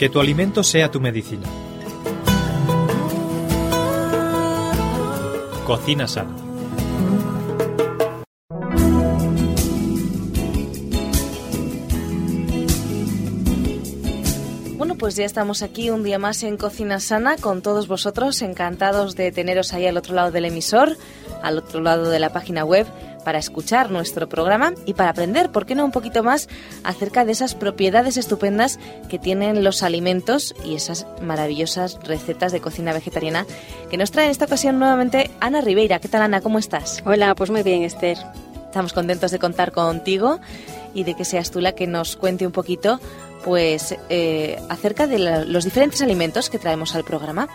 Que tu alimento sea tu medicina. Cocina sana. Bueno, pues ya estamos aquí un día más en Cocina Sana con todos vosotros, encantados de teneros ahí al otro lado del emisor, al otro lado de la página web para escuchar nuestro programa y para aprender, ¿por qué no un poquito más acerca de esas propiedades estupendas que tienen los alimentos y esas maravillosas recetas de cocina vegetariana que nos trae en esta ocasión nuevamente Ana Ribeira. ¿Qué tal Ana? ¿Cómo estás? Hola, pues muy bien Esther. Estamos contentos de contar contigo y de que seas tú la que nos cuente un poquito pues eh, acerca de la, los diferentes alimentos que traemos al programa.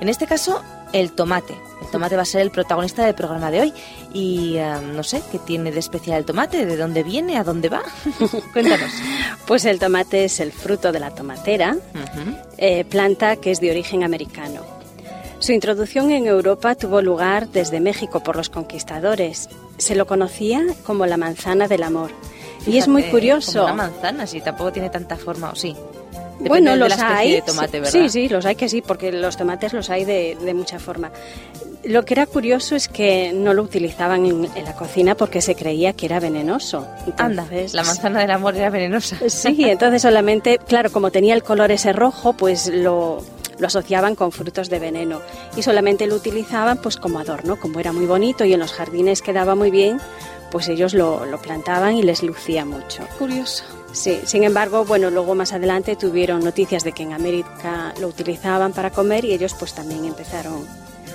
En este caso, el tomate. El tomate va a ser el protagonista del programa de hoy. Y uh, no sé, ¿qué tiene de especial el tomate? ¿De dónde viene? ¿A dónde va? Cuéntanos. Pues el tomate es el fruto de la tomatera, uh -huh. eh, planta que es de origen americano. Su introducción en Europa tuvo lugar desde México por los conquistadores. Se lo conocía como la manzana del amor. Fíjate, y es muy curioso. Como una manzana, si tampoco tiene tanta forma, o sí. Depende bueno, de los la hay. De tomate, ¿verdad? Sí, sí, los hay que sí, porque los tomates los hay de, de mucha forma. Lo que era curioso es que no lo utilizaban en, en, la cocina porque se creía que era venenoso. Entonces, Anda, la manzana del amor era venenosa. Sí, entonces solamente, claro, como tenía el color ese rojo, pues lo, lo asociaban con frutos de veneno y solamente lo utilizaban pues como adorno, como era muy bonito y en los jardines quedaba muy bien, pues ellos lo, lo plantaban y les lucía mucho. Curioso. Sí, sin embargo, bueno, luego más adelante tuvieron noticias de que en América lo utilizaban para comer y ellos pues también empezaron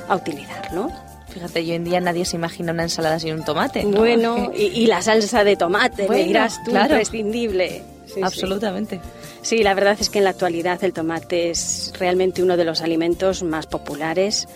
a utilizarlo. Fíjate, hoy en día nadie se imagina una ensalada sin un tomate. ¿no? Bueno, y, y, la salsa de tomate, bueno, me dirás tú, claro. imprescindible. Sí, Absolutamente. Sí. sí, la verdad es que en la actualidad el tomate es realmente uno de los alimentos más populares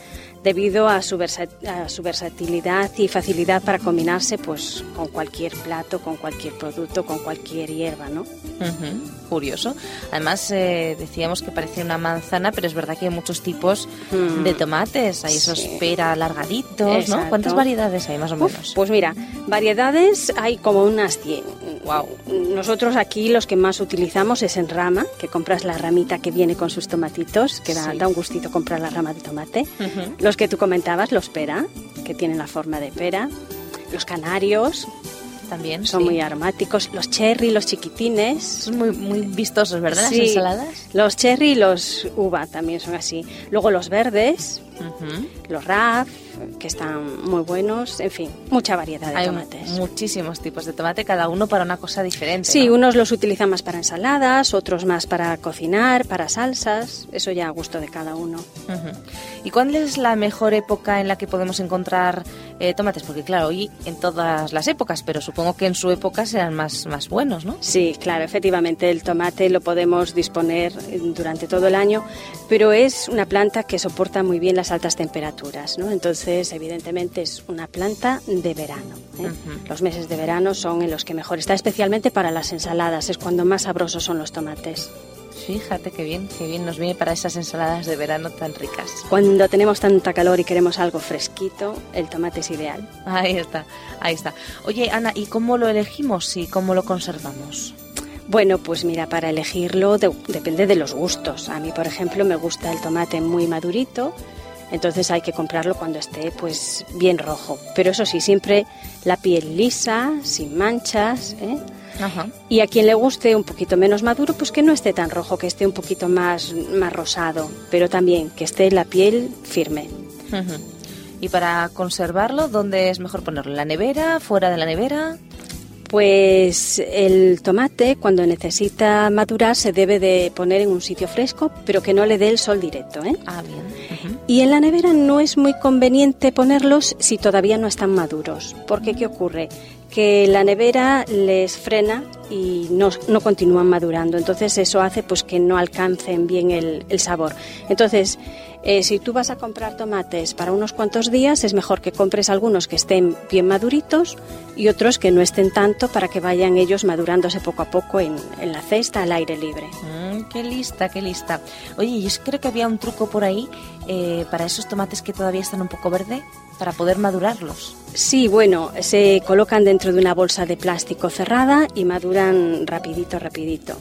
debido a su, a su, versatilidad y facilidad para combinarse pues con cualquier plato, con cualquier producto, con cualquier hierba, ¿no? Uh -huh. Curioso. Además eh, decíamos que parece una manzana, pero es verdad que hay muchos tipos mm. de tomates. Hay esos sí. pera alargaditos, Exacto. ¿no? ¿Cuántas variedades hay más o Uf, menos? Pues mira, variedades hay como unas 100. Wow. Nosotros aquí los que más utilizamos es en rama, que compras la ramita que viene con sus tomatitos, que da, sí. da un gustito comprar la rama de tomate. Uh -huh. Los que tú comentabas, los pera, que tienen la forma de pera. Los canarios, también son sí. muy aromáticos. Los cherry, los chiquitines. Son muy, muy vistosos, ¿verdad? Sí. Las ensaladas. Los cherry y los uva también son así. Luego los verdes, uh -huh. los raf, que están muy buenos. En fin, mucha variedad de Hay tomates. Muchísimos tipos de tomate, cada uno para una cosa diferente. Sí, ¿no? unos los utilizan más para ensaladas, otros más para cocinar, para salsas. Eso ya a gusto de cada uno. Uh -huh. ¿Y cuál es la mejor época en la que podemos encontrar eh, tomates? Porque claro, hoy en todas las épocas, pero supongo que en su época serán más, más buenos, ¿no? Sí, claro, efectivamente el tomate lo podemos disponer durante todo el año, pero es una planta que soporta muy bien las altas temperaturas, ¿no? Entonces, evidentemente es una planta de verano. ¿eh? Uh -huh. Los meses de verano son en los que mejor está, especialmente para las ensaladas, es cuando más sabrosos son los tomates. Fíjate qué bien, qué bien nos viene para esas ensaladas de verano tan ricas. Cuando tenemos tanta calor y queremos algo fresquito, el tomate es ideal. Ahí está, ahí está. Oye, Ana, ¿y cómo lo elegimos y cómo lo conservamos? Bueno, pues mira, para elegirlo de, depende de los gustos. A mí, por ejemplo, me gusta el tomate muy madurito, entonces hay que comprarlo cuando esté pues bien rojo. Pero eso sí, siempre la piel lisa, sin manchas, ¿eh? Ajá. Y a quien le guste un poquito menos maduro, pues que no esté tan rojo, que esté un poquito más, más rosado, pero también que esté la piel firme. Uh -huh. ¿Y para conservarlo, dónde es mejor ponerlo? ¿En la nevera? ¿Fuera de la nevera? Pues el tomate cuando necesita madurar se debe de poner en un sitio fresco, pero que no le dé el sol directo. ¿eh? Ah, bien. Uh -huh. Y en la nevera no es muy conveniente ponerlos si todavía no están maduros, porque ¿qué ocurre? Que la nevera les frena y no, no continúan madurando, entonces eso hace pues que no alcancen bien el, el sabor. Entonces, eh, si tú vas a comprar tomates para unos cuantos días, es mejor que compres algunos que estén bien maduritos y otros que no estén tanto para que vayan ellos madurándose poco a poco en, en la cesta al aire libre. Mm, qué lista, qué lista. Oye, yo creo que había un truco por ahí eh, para esos tomates que todavía están un poco verde, para poder madurarlos. Sí, bueno, se colocan dentro de una bolsa de plástico cerrada y maduran rapidito, rapidito.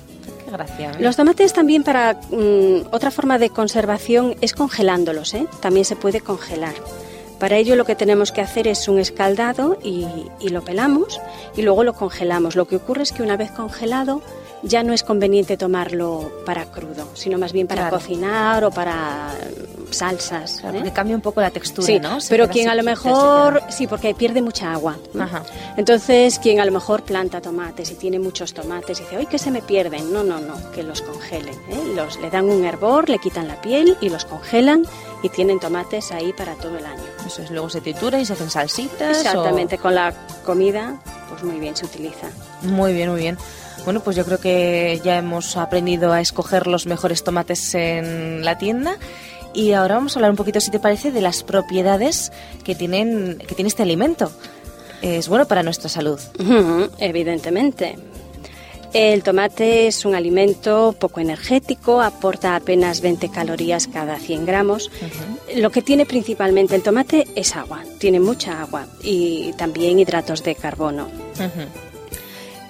Los tomates también para mm, otra forma de conservación es congelándolos, ¿eh? También se puede congelar. Para ello lo que tenemos que hacer es un escaldado y lo pelamos y luego lo congelamos. Lo que ocurre es que una vez congelado ya no es conveniente tomarlo para crudo, sino más bien para Claro. cocinar o para salsas. Claro, ¿eh? porque cambia un poco la textura, Sí, ¿no? Se pero quien a lo mejor, sí, porque pierde mucha agua. Ajá. Entonces, quien a lo mejor planta tomates y tiene muchos tomates y dice, ¡ay, que se me pierden! No, no, no, que los congelen. ¿eh? Los, le dan un hervor, le quitan la piel y los congelan y tienen tomates ahí para todo el año. Eso es, luego se tritura y se hacen salsitas. o- Exactamente, con la comida, pues muy bien se utiliza. Muy bien, muy bien. Bueno, pues yo creo que ya hemos aprendido a escoger los mejores tomates en la tienda. Y ahora vamos a hablar un poquito, si te parece, de las propiedades que, tienen, que tiene este alimento. Es bueno para nuestra salud. Evidentemente. El tomate es un alimento poco energético, aporta apenas 20 calorías cada 100 gramos. Lo que tiene principalmente el tomate es agua, tiene mucha agua y también hidratos de carbono.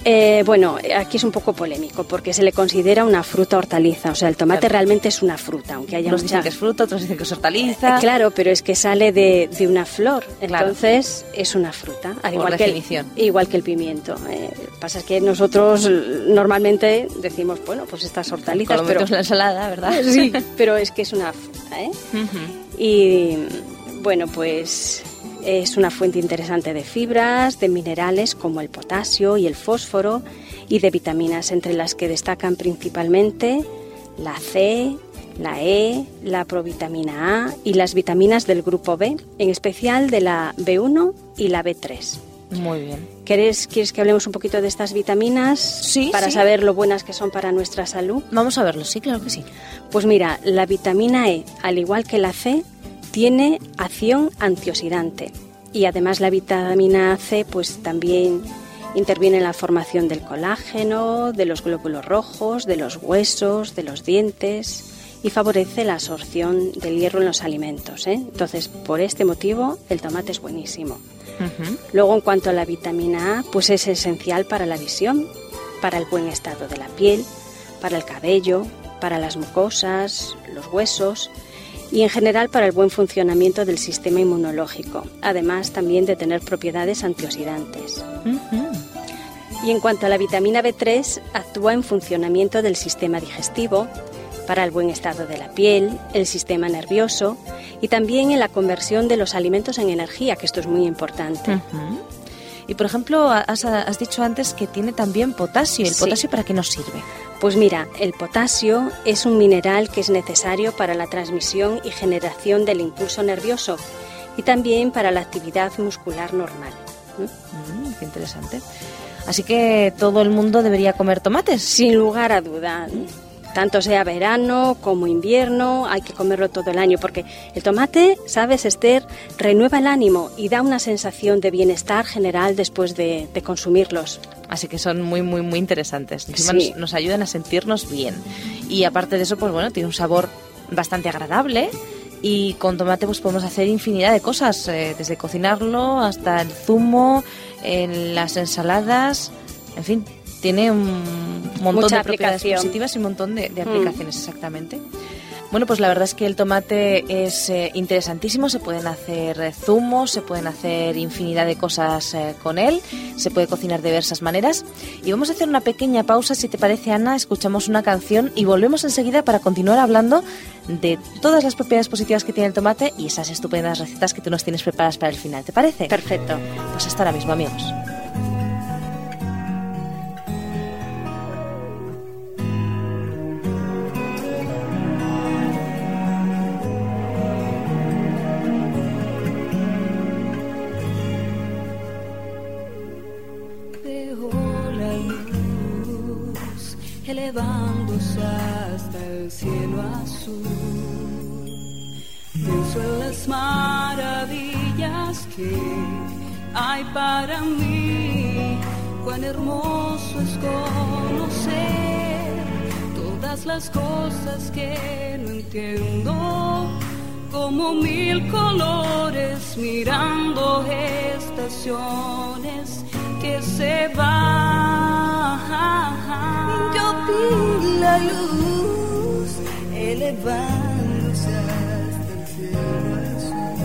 Eh, bueno, aquí es un poco polémico porque se le considera una fruta hortaliza, o sea, el tomate Claro. realmente es una fruta, aunque haya Unos mucha... dicen que es fruta, otros dicen que es hortaliza. Eh, Claro, pero es que sale de, de una flor, Claro. entonces es una fruta, al Por igual que, el, igual que el pimiento. Eh, pasa es que nosotros normalmente decimos, bueno, pues estas hortalizas, pero en la ensalada, ¿verdad? sí, pero es que es una fruta, ¿eh? Y bueno, pues es una fuente interesante de fibras, de minerales como el potasio y el fósforo y de vitaminas, entre las que destacan principalmente la C, la E, la provitamina A y las vitaminas del grupo B, en especial de la B1 y la B3. Muy bien. ¿Quieres, ¿Quieres que hablemos un poquito de estas vitaminas Sí, para sí. saber lo buenas que son para nuestra salud? Vamos a verlo, sí, claro que sí. Pues mira, la vitamina E, al igual que la C, tiene acción antioxidante y además la vitamina C pues también interviene en la formación del colágeno, de los glóbulos rojos, de los huesos, de los dientes y favorece la absorción del hierro en los alimentos. ¿eh? Entonces, por este motivo, el tomate es buenísimo. Luego, en cuanto a la vitamina A, pues es esencial para la visión, para el buen estado de la piel, para el cabello, para las mucosas, los huesos y en general para el buen funcionamiento del sistema inmunológico, además también de tener propiedades antioxidantes. Y en cuanto a la vitamina B3, actúa en funcionamiento del sistema digestivo, para el buen estado de la piel, el sistema nervioso y también en la conversión de los alimentos en energía, que esto es muy importante. Y por ejemplo, has, has dicho antes que tiene también potasio. ¿El Sí. potasio para qué nos sirve? Pues mira, el potasio es un mineral que es necesario para la transmisión y generación del impulso nervioso y también para la actividad muscular normal. ¿Mm? Mm, qué interesante. Así que todo el mundo debería comer tomates. Sin lugar a duda, tanto sea verano como invierno, hay que comerlo todo el año porque el tomate, sabes, Esther, renueva el ánimo y da una sensación de bienestar general después de, de consumirlos. Así que son muy, muy, muy interesantes. Encima Sí. nos, nos ayudan a sentirnos bien. Y aparte de eso, pues bueno, tiene un sabor bastante agradable. Y con tomate pues podemos hacer infinidad de cosas, eh, desde cocinarlo hasta el zumo, en las ensaladas, en fin, tiene un montón Mucha de propiedades positivas y un montón de, de Mm. aplicaciones exactamente. Bueno, pues la verdad es que el tomate es eh, interesantísimo, se pueden hacer eh, zumos, se pueden hacer infinidad de cosas eh, con él, se puede cocinar de diversas maneras. Y vamos a hacer una pequeña pausa, si te parece Ana, escuchamos una canción y volvemos enseguida para continuar hablando de todas las propiedades positivas que tiene el tomate y esas estupendas recetas que tú nos tienes preparadas para el final, ¿te parece? Perfecto. Pues hasta ahora mismo, amigos. El cielo azul. Pienso en las maravillas que hay para mí. Cuán hermoso es conocer todas las cosas que no entiendo como mil colores mirando estaciones que se van. Yo Llevándose hasta el cielo azul.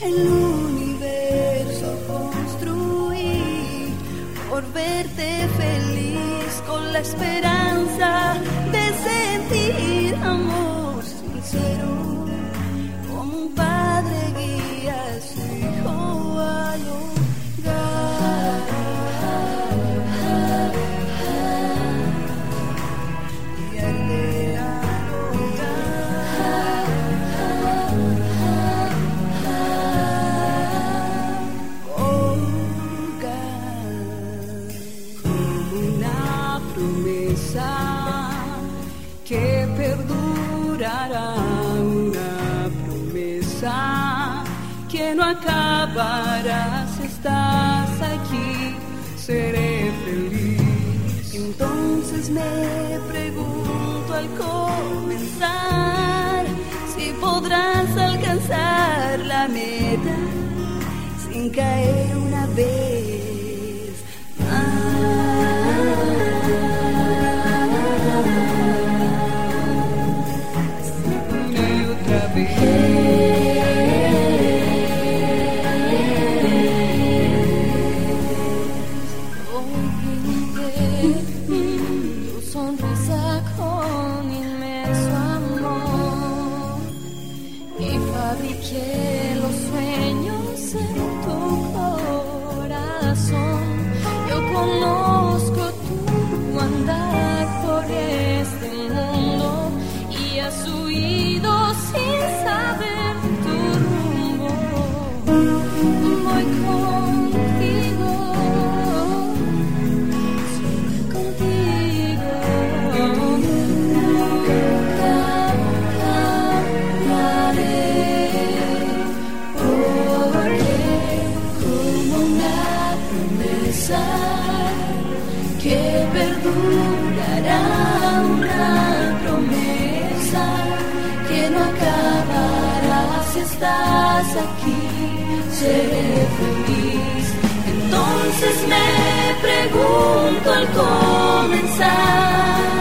El universo construí por verte feliz con la esperanza de sentir amor sincero. Que perdurará, una promesa que no acabará si estás aquí, seré feliz. Entonces me pregunto al comenzar si podrás alcanzar la meta sin caer una vez Entonces me pregunto al comenzar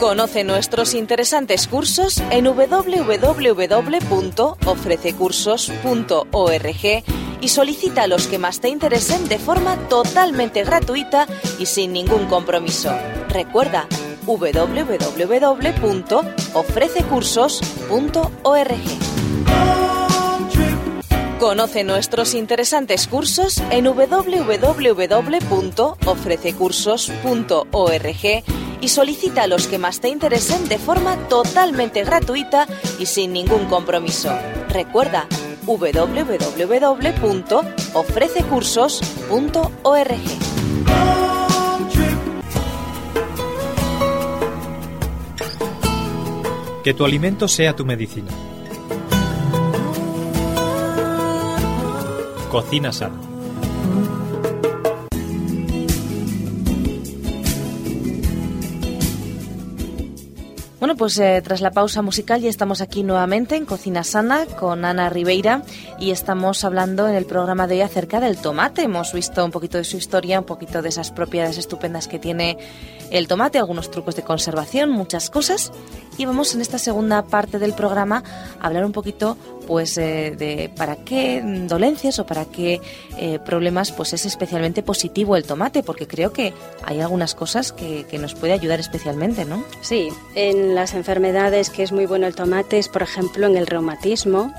Conoce nuestros interesantes cursos en www.ofrececursos.org y solicita los que más te interesen de forma totalmente gratuita y sin ningún compromiso. Recuerda www.ofrececursos.org. Conoce nuestros interesantes cursos en www.ofrececursos.org y solicita los que más te interesen de forma totalmente gratuita y sin ningún compromiso. Recuerda www.ofrececursos.org. Que tu alimento sea tu medicina. Cocina sana. Pues eh, tras la pausa musical ya estamos aquí nuevamente en Cocina Sana con Ana Ribeira y estamos hablando en el programa de hoy acerca del tomate. Hemos visto un poquito de su historia, un poquito de esas propiedades estupendas que tiene el tomate, algunos trucos de conservación, muchas cosas. Y vamos en esta segunda parte del programa a hablar un poquito pues eh, de para qué dolencias o para qué eh, problemas pues es especialmente positivo el tomate, porque creo que hay algunas cosas que, que nos puede ayudar especialmente, ¿no? Sí, en las enfermedades que es muy bueno el tomate es, por ejemplo, en el reumatismo,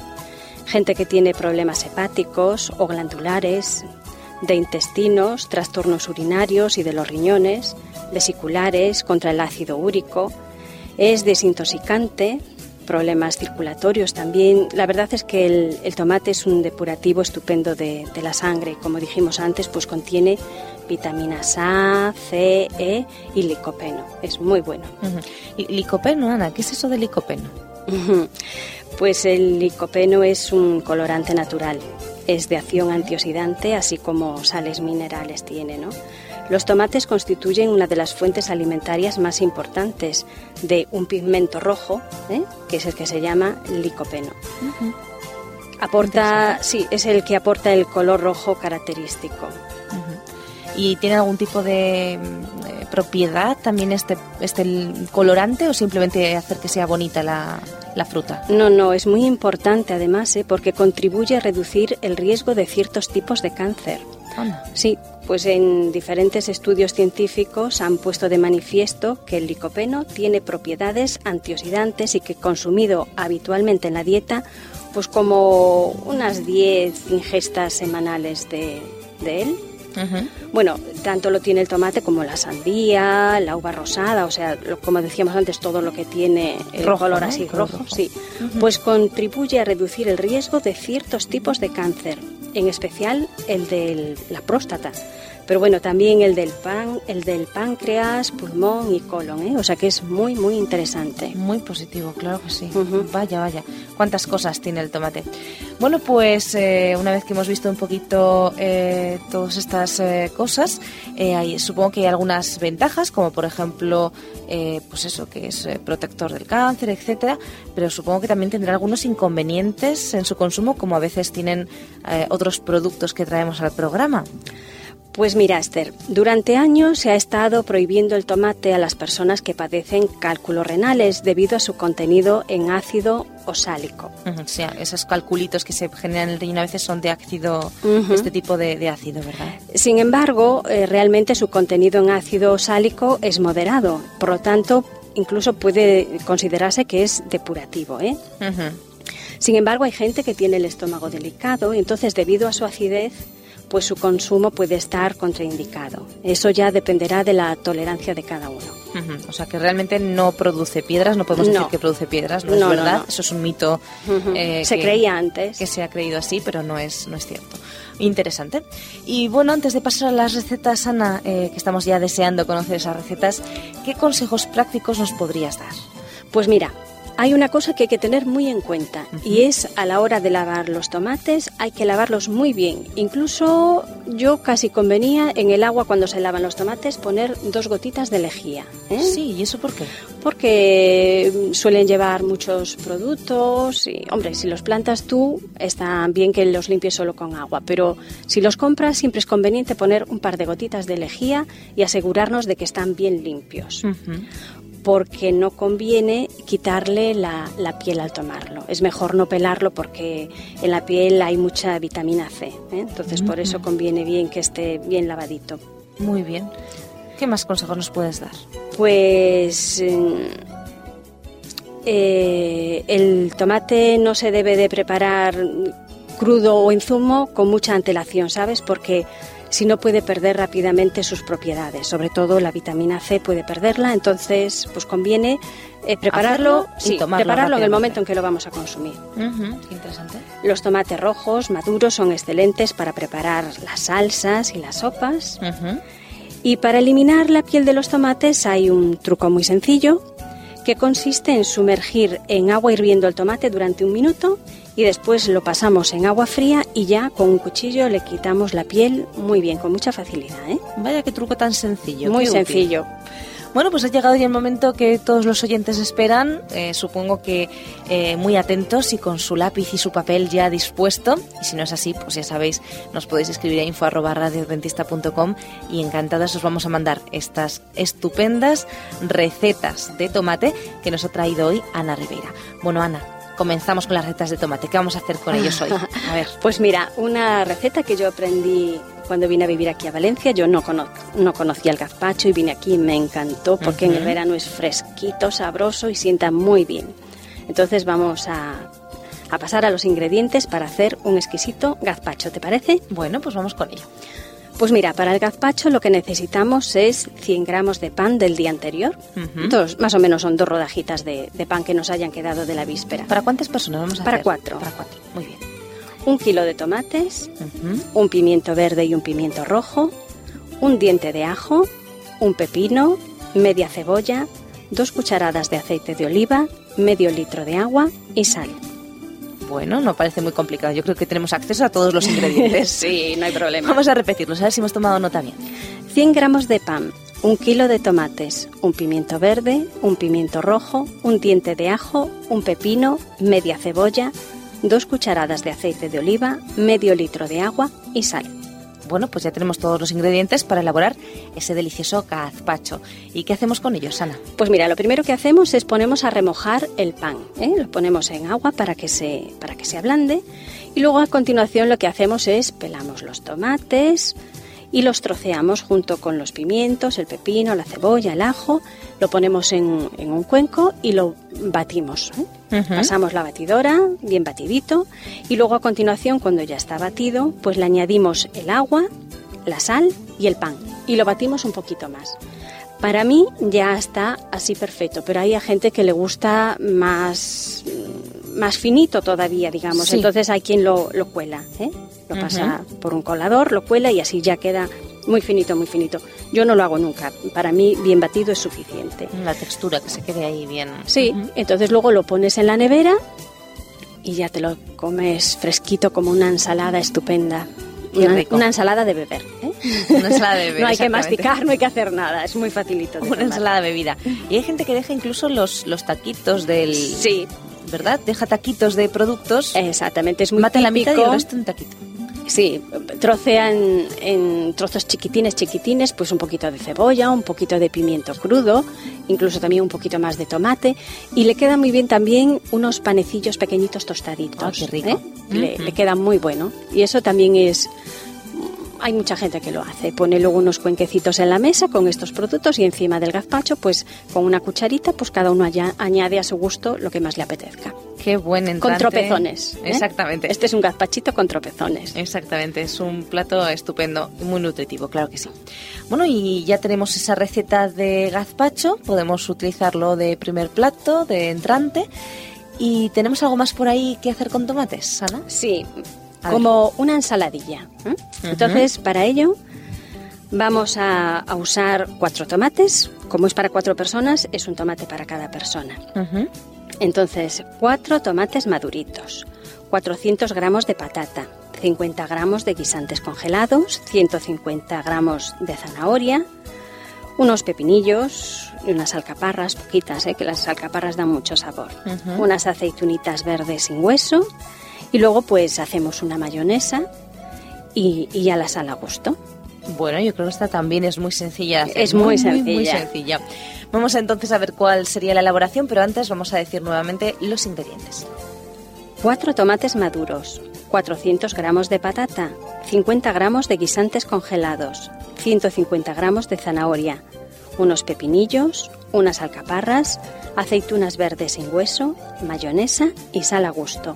gente que tiene problemas hepáticos o glandulares, de intestinos, trastornos urinarios y de los riñones, vesiculares, contra el ácido úrico, es desintoxicante, problemas circulatorios también. La verdad es que el, el tomate es un depurativo estupendo de, de, la sangre. Como dijimos antes, pues contiene vitaminas A, C, E y licopeno. Es muy bueno. Uh -huh. ¿Y licopeno, Ana? ¿Qué es eso de licopeno? Uh -huh. Pues el licopeno es un colorante natural. Es de acción antioxidante, así como sales minerales tiene, ¿no? Los tomates constituyen una de las fuentes alimentarias más importantes de un pigmento rojo, ¿eh? que es el que se llama licopeno. Uh -huh. Aporta, sí, es el que aporta el color rojo característico. Uh -huh. ¿Y tiene algún tipo de eh, propiedad también este, este colorante o simplemente hacer que sea bonita la, la fruta? No, no, es muy importante además ¿eh? porque contribuye a reducir el riesgo de ciertos tipos de cáncer. Sí, pues en diferentes estudios científicos han puesto de manifiesto que el licopeno tiene propiedades antioxidantes y que consumido habitualmente en la dieta, pues como unas 10 ingestas semanales de, de él, Uh -huh. Bueno, tanto lo tiene el tomate como la sandía, la uva rosada, o sea, lo, como decíamos antes, todo lo que tiene el rojo, color así ¿no? rojo, rojo, sí, uh -huh. pues contribuye a reducir el riesgo de ciertos tipos de cáncer, en especial el de la próstata. Pero bueno, también el del pan, el del páncreas, pulmón y colon, ¿eh? o sea que es muy muy interesante. Muy positivo, claro que sí. Uh -huh. Vaya, vaya, cuántas cosas tiene el tomate. Bueno, pues eh, una vez que hemos visto un poquito eh, todas estas eh, cosas, hay, supongo que hay algunas ventajas, como por ejemplo, eh, pues eso, que es eh, protector del cáncer, etcétera, pero supongo que también tendrá algunos inconvenientes en su consumo, como a veces tienen eh, otros productos que traemos al programa. Pues mira, Esther, durante años se ha estado prohibiendo el tomate a las personas que padecen cálculos renales debido a su contenido en ácido osálico. Uh -huh, o sea, esos calculitos que se generan en el riñón a veces son de ácido, uh -huh. este tipo de, de, ácido, ¿verdad? Sin embargo, eh, realmente su contenido en ácido osálico es moderado, por lo tanto, incluso puede considerarse que es depurativo, ¿eh? Uh -huh. Sin embargo, hay gente que tiene el estómago delicado y entonces, debido a su acidez, pues su consumo puede estar contraindicado. Eso ya dependerá de la tolerancia de cada uno. Uh -huh. O sea, que realmente no produce piedras, no podemos no. decir que produce piedras, no, no es verdad. No, Eso es un mito. Uh -huh. eh, se que, creía antes. Que se ha creído así, pero no es, no es cierto. Interesante. Y bueno, antes de pasar a las recetas, Ana, eh, que estamos ya deseando conocer esas recetas, ¿qué consejos prácticos nos podrías dar? Pues mira, hay una cosa que hay que tener muy en cuenta uh -huh. y es a la hora de lavar los tomates hay que lavarlos muy bien. Incluso yo casi convenía en el agua cuando se lavan los tomates poner dos gotitas de lejía. ¿eh? Sí, ¿y eso por qué? Porque suelen llevar muchos productos y, hombre, si los plantas tú está bien que los limpies solo con agua, pero si los compras siempre es conveniente poner un par de gotitas de lejía y asegurarnos de que están bien limpios. Uh -huh porque no conviene quitarle la, la, piel al tomarlo. Es mejor no pelarlo porque en la piel hay mucha vitamina C. ¿eh? Entonces, uh -huh. por eso conviene bien que esté bien lavadito. Muy bien. ¿Qué más consejos nos puedes dar? Pues eh, el tomate no se debe de preparar crudo o en zumo con mucha antelación, ¿sabes? Porque si no puede perder rápidamente sus propiedades, sobre todo la vitamina C puede perderla, entonces pues conviene eh, prepararlo, sí, prepararlo en el momento en que lo vamos a consumir. Uh -huh, interesante. Los tomates rojos maduros son excelentes para preparar las salsas y las sopas. Uh -huh. Y para eliminar la piel de los tomates hay un truco muy sencillo que consiste en sumergir en agua hirviendo el tomate durante un minuto y después lo pasamos en agua fría y ya con un cuchillo le quitamos la piel muy bien, con mucha facilidad. ¿eh? Vaya qué truco tan sencillo. Muy sencillo. Bueno, pues ha llegado ya el momento que todos los oyentes esperan, eh, supongo que eh, muy atentos y con su lápiz y su papel ya dispuesto. Y si no es así, pues ya sabéis, nos podéis escribir a info arroba radiodentista.com y encantadas os vamos a mandar estas estupendas recetas de tomate que nos ha traído hoy Ana Rivera. Bueno, Ana, comenzamos con las recetas de tomate. ¿Qué vamos a hacer con ellos hoy? A ver. Pues mira, una receta que yo aprendí cuando vine a vivir aquí a Valencia. Yo no, cono- no conocía el gazpacho y vine aquí y me encantó porque en el verano es fresquito, sabroso y sienta muy bien. Entonces vamos a, a pasar a los ingredientes para hacer un exquisito gazpacho, ¿te parece? Bueno, pues vamos con ello. Pues mira, para el gazpacho lo que necesitamos es 100 gramos de pan del día anterior. Ujú. Dos, más o menos son dos rodajitas de, de pan que nos hayan quedado de la víspera. ¿Para cuántas personas vamos a Para hacer? cuatro. Para cuatro. Muy bien. Un kilo de tomates, un pimiento verde y un pimiento rojo, un diente de ajo, un pepino, media cebolla, dos cucharadas de aceite de oliva, medio litro de agua y sal. Bueno, no parece muy complicado. Yo creo que tenemos acceso a todos los ingredientes. sí, no hay problema. Vamos a repetirlos, a ver si hemos tomado nota bien. 100 gramos de pan, un kilo de tomates, un pimiento verde, un pimiento rojo, un diente de ajo, un pepino, media cebolla, dos cucharadas de aceite de oliva, medio litro de agua y sal. Bueno, pues ya tenemos todos los ingredientes para elaborar ese delicioso gazpacho. ¿Y qué hacemos con ellos, Ana? Pues mira, lo primero que hacemos es ponemos a remojar el pan. ¿eh? Lo ponemos en agua para que, se, para que se ablande. Y luego a continuación lo que hacemos es pelamos los tomates y los troceamos junto con los pimientos, el pepino, la cebolla, el ajo. Lo ponemos en, en un cuenco y lo batimos. ¿eh? Pasamos la batidora, bien batidito. Y luego a continuación, cuando ya está batido, pues le añadimos el agua, la sal y el pan. Y lo batimos un poquito más. Para mí ya está así perfecto, pero hay a gente que le gusta más, más finito todavía, digamos. Sí. Entonces hay quien lo, lo cuela, ¿eh? Lo pasa por un colador, lo cuela y así ya queda muy finito, muy finito. Yo no lo hago nunca. Para mí bien batido es suficiente. La textura, que se quede ahí bien. Sí, entonces luego lo pones en la nevera y ya te lo comes fresquito como una ensalada estupenda. Una, ensalada de beber. ¿eh? Una ensalada de beber, no hay que masticar, no hay que hacer nada, es muy facilito. de Una tomar. ensalada bebida. Y hay gente que deja incluso los, los taquitos del... Sí, ¿Verdad? Deja taquitos de productos. exactamente, es muy mate la mitad y el típico. resto en taquito. Sí, trocean en trozos chiquitines, chiquitines, pues un poquito de cebolla, un poquito de pimiento crudo, incluso también un poquito más de tomate. Y le queda muy bien también unos panecillos pequeñitos tostaditos. Ah, qué rico. ¿eh? Le, le queda muy bueno. Y eso también es... Hay mucha gente que lo hace. Pone luego unos cuenquecitos en la mesa con estos productos y encima del gazpacho, pues con una cucharita, pues cada uno allá añade a su gusto lo que más le apetezca. Qué buen entrante. Con tropezones. ¿eh? Exactamente. Este es un gazpachito con tropezones. Exactamente, es un plato estupendo y muy nutritivo, claro que sí. Bueno, y ya tenemos esa receta de gazpacho, podemos utilizarlo de primer plato, de entrante. ¿Y tenemos algo más por ahí que hacer con tomates, Ana? Sí, A como una ensaladilla. ¿eh? Entonces, para ello vamos a, a usar cuatro tomates. Como es para cuatro personas, es un tomate para cada persona. Entonces, cuatro tomates maduritos, 400 gramos de patata, 50 gramos de guisantes congelados, 150 gramos de zanahoria, unos pepinillos y unas alcaparras, poquitas, ¿eh? que las alcaparras dan mucho sabor, unas aceitunitas verdes sin hueso y luego pues hacemos una mayonesa y, y ya la sal a gusto. Bueno, yo creo que esta también es muy sencilla. de hacer, Es muy muy sencilla. sencilla. Vamos entonces a ver cuál sería la elaboración, pero antes vamos a decir nuevamente los ingredientes. 4 tomates maduros, 400 gramos de patata, 50 gramos de guisantes congelados, 150 gramos de zanahoria, unos pepinillos, unas alcaparras, aceitunas verdes sin hueso, mayonesa y sal a gusto.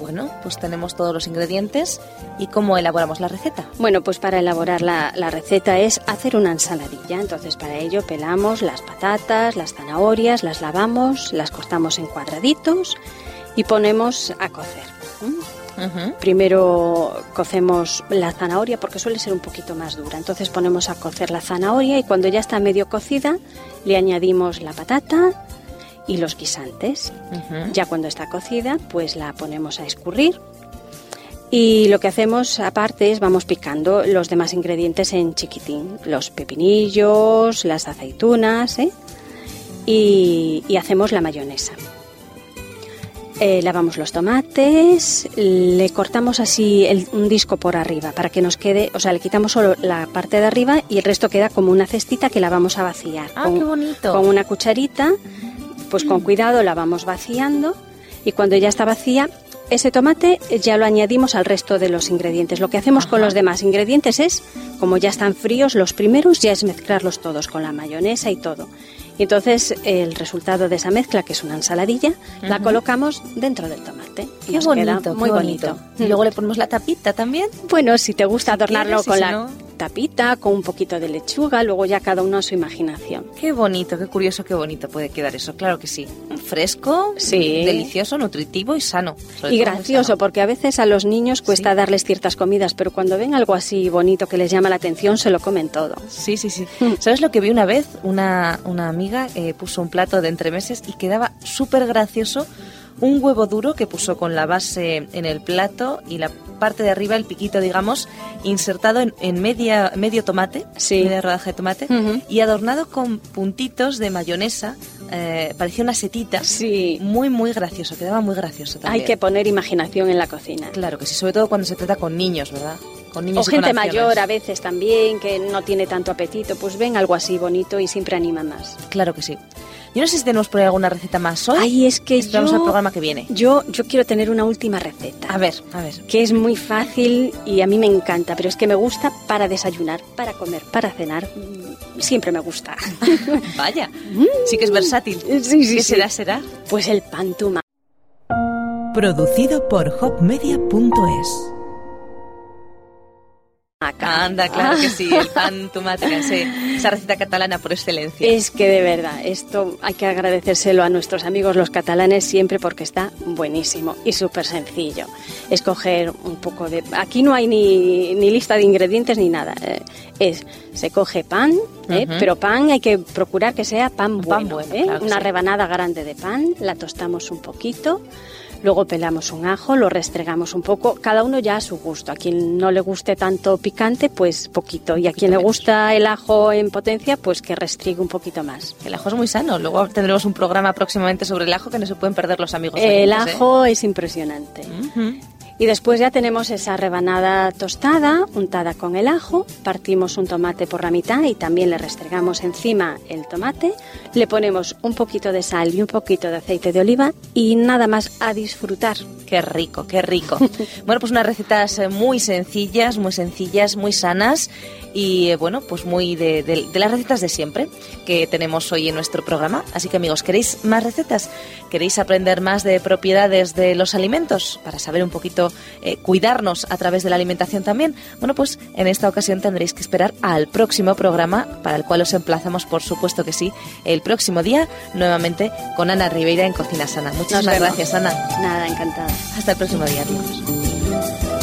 Bueno, pues tenemos todos los ingredientes y cómo elaboramos la receta. Bueno, pues para elaborar la, la receta es hacer una ensaladilla. Entonces para ello pelamos las patatas, las zanahorias, las lavamos, las cortamos en cuadraditos y ponemos a cocer. Primero cocemos la zanahoria porque suele ser un poquito más dura. Entonces ponemos a cocer la zanahoria y cuando ya está medio cocida le añadimos la patata y los guisantes. Ya cuando está cocida pues la ponemos a escurrir Y lo que hacemos aparte es vamos picando los demás ingredientes en chiquitín, los pepinillos, las aceitunas, ¿eh? y, y hacemos la mayonesa. Eh, lavamos los tomates, le cortamos así el- un disco por arriba para que nos quede, o sea, le quitamos solo la parte de arriba y el resto queda como una cestita que la vamos a vaciar. Ah, con, qué bonito. Con una cucharita, pues con cuidado la vamos vaciando y cuando ya está vacía, ese tomate ya lo añadimos al resto de los ingredientes. Lo que hacemos con los demás ingredientes es, como ya están fríos los primeros, ya es mezclarlos todos con la mayonesa y todo. Y entonces el resultado de esa mezcla, que es una ensaladilla, la colocamos dentro del tomate. Y Qué nos bonito, queda qué muy bonito. bonito. Y luego le ponemos la tapita también. Bueno, si te gusta adornarlo quieres y con si la no- tapita, con un poquito de lechuga, luego ya cada uno a su imaginación. Qué bonito, qué curioso, qué bonito puede quedar eso. Claro que sí. Fresco, Sí. delicioso, nutritivo y sano. Y gracioso, sano. porque a veces a los niños cuesta Sí. darles ciertas comidas, pero cuando ven algo así bonito que les llama la atención, se lo comen todo. Sí, sí, sí. Mm. ¿Sabes lo que vi una vez? Una, una amiga eh, puso un plato de entremeses y quedaba súper gracioso un huevo duro que puso con la base en el plato y la parte de arriba, el piquito, digamos, insertado en, en media, medio tomate, Sí. media rodaja de tomate, y adornado con puntitos de mayonesa, eh, parecía una setita. Sí. Muy, muy gracioso, quedaba muy gracioso también. Hay que poner imaginación en la cocina. Claro que sí, sobre todo cuando se trata con niños, ¿verdad? Con niños O con gente mayor a veces también, que no tiene tanto apetito, pues ven algo así bonito y siempre anima más. Claro que sí. Yo no sé si tenemos por ahí alguna receta más hoy. Ay, es que Esperamos yo, al programa que viene. yo, yo quiero tener una última receta. A ver, a ver. que es muy fácil y a mí me encanta, pero es que me gusta para desayunar, para comer, para cenar. mm, Siempre me gusta. Vaya, sí que es versátil. Sí, sí, ¿Qué sí. será, será? Pues el pan tuma. Producido por hopmedia.es. Anda, claro que sí, el pan tomate, esa receta catalana por excelencia. Es que de verdad, esto hay que agradecérselo a nuestros amigos los catalanes siempre porque está buenísimo y súper sencillo. Escoger un poco de... Aquí no hay ni, ni lista de ingredientes ni nada. eh, Es, se coge pan, ¿eh? Pero pan hay que procurar que sea pan bueno. pan bueno, ¿eh? claro Una sí. rebanada grande de pan, la tostamos un poquito. Luego pelamos un ajo, lo restregamos un poco, cada uno ya a su gusto. A quien no le guste tanto picante, pues poquito. Y a quien le gusta el ajo en potencia, pues que restrigue un poquito más. El ajo es muy sano. Luego tendremos un programa próximamente sobre el ajo que no se pueden perder los amigos. El oyentes, ¿eh? ajo es impresionante. Y después ya tenemos esa rebanada tostada, untada con el ajo, partimos un tomate por la mitad y también le restregamos encima el tomate, le ponemos un poquito de sal y un poquito de aceite de oliva y nada más a disfrutar. Qué rico, qué rico. bueno, pues unas recetas eh, muy sencillas, muy sencillas, muy sanas y eh, bueno, pues muy de, de- de las recetas de siempre que tenemos hoy en nuestro programa. Así que amigos, ¿queréis más recetas? ¿Queréis aprender más de propiedades de los alimentos para saber un poquito eh, cuidarnos a través de la alimentación también? Bueno, pues en esta ocasión tendréis que esperar al próximo programa para el cual os emplazamos, por supuesto que sí, el próximo día nuevamente con Ana Ribeira en Cocina Sana. Muchísimas gracias, Ana. Nada, encantada. Hasta el próximo día, amigos.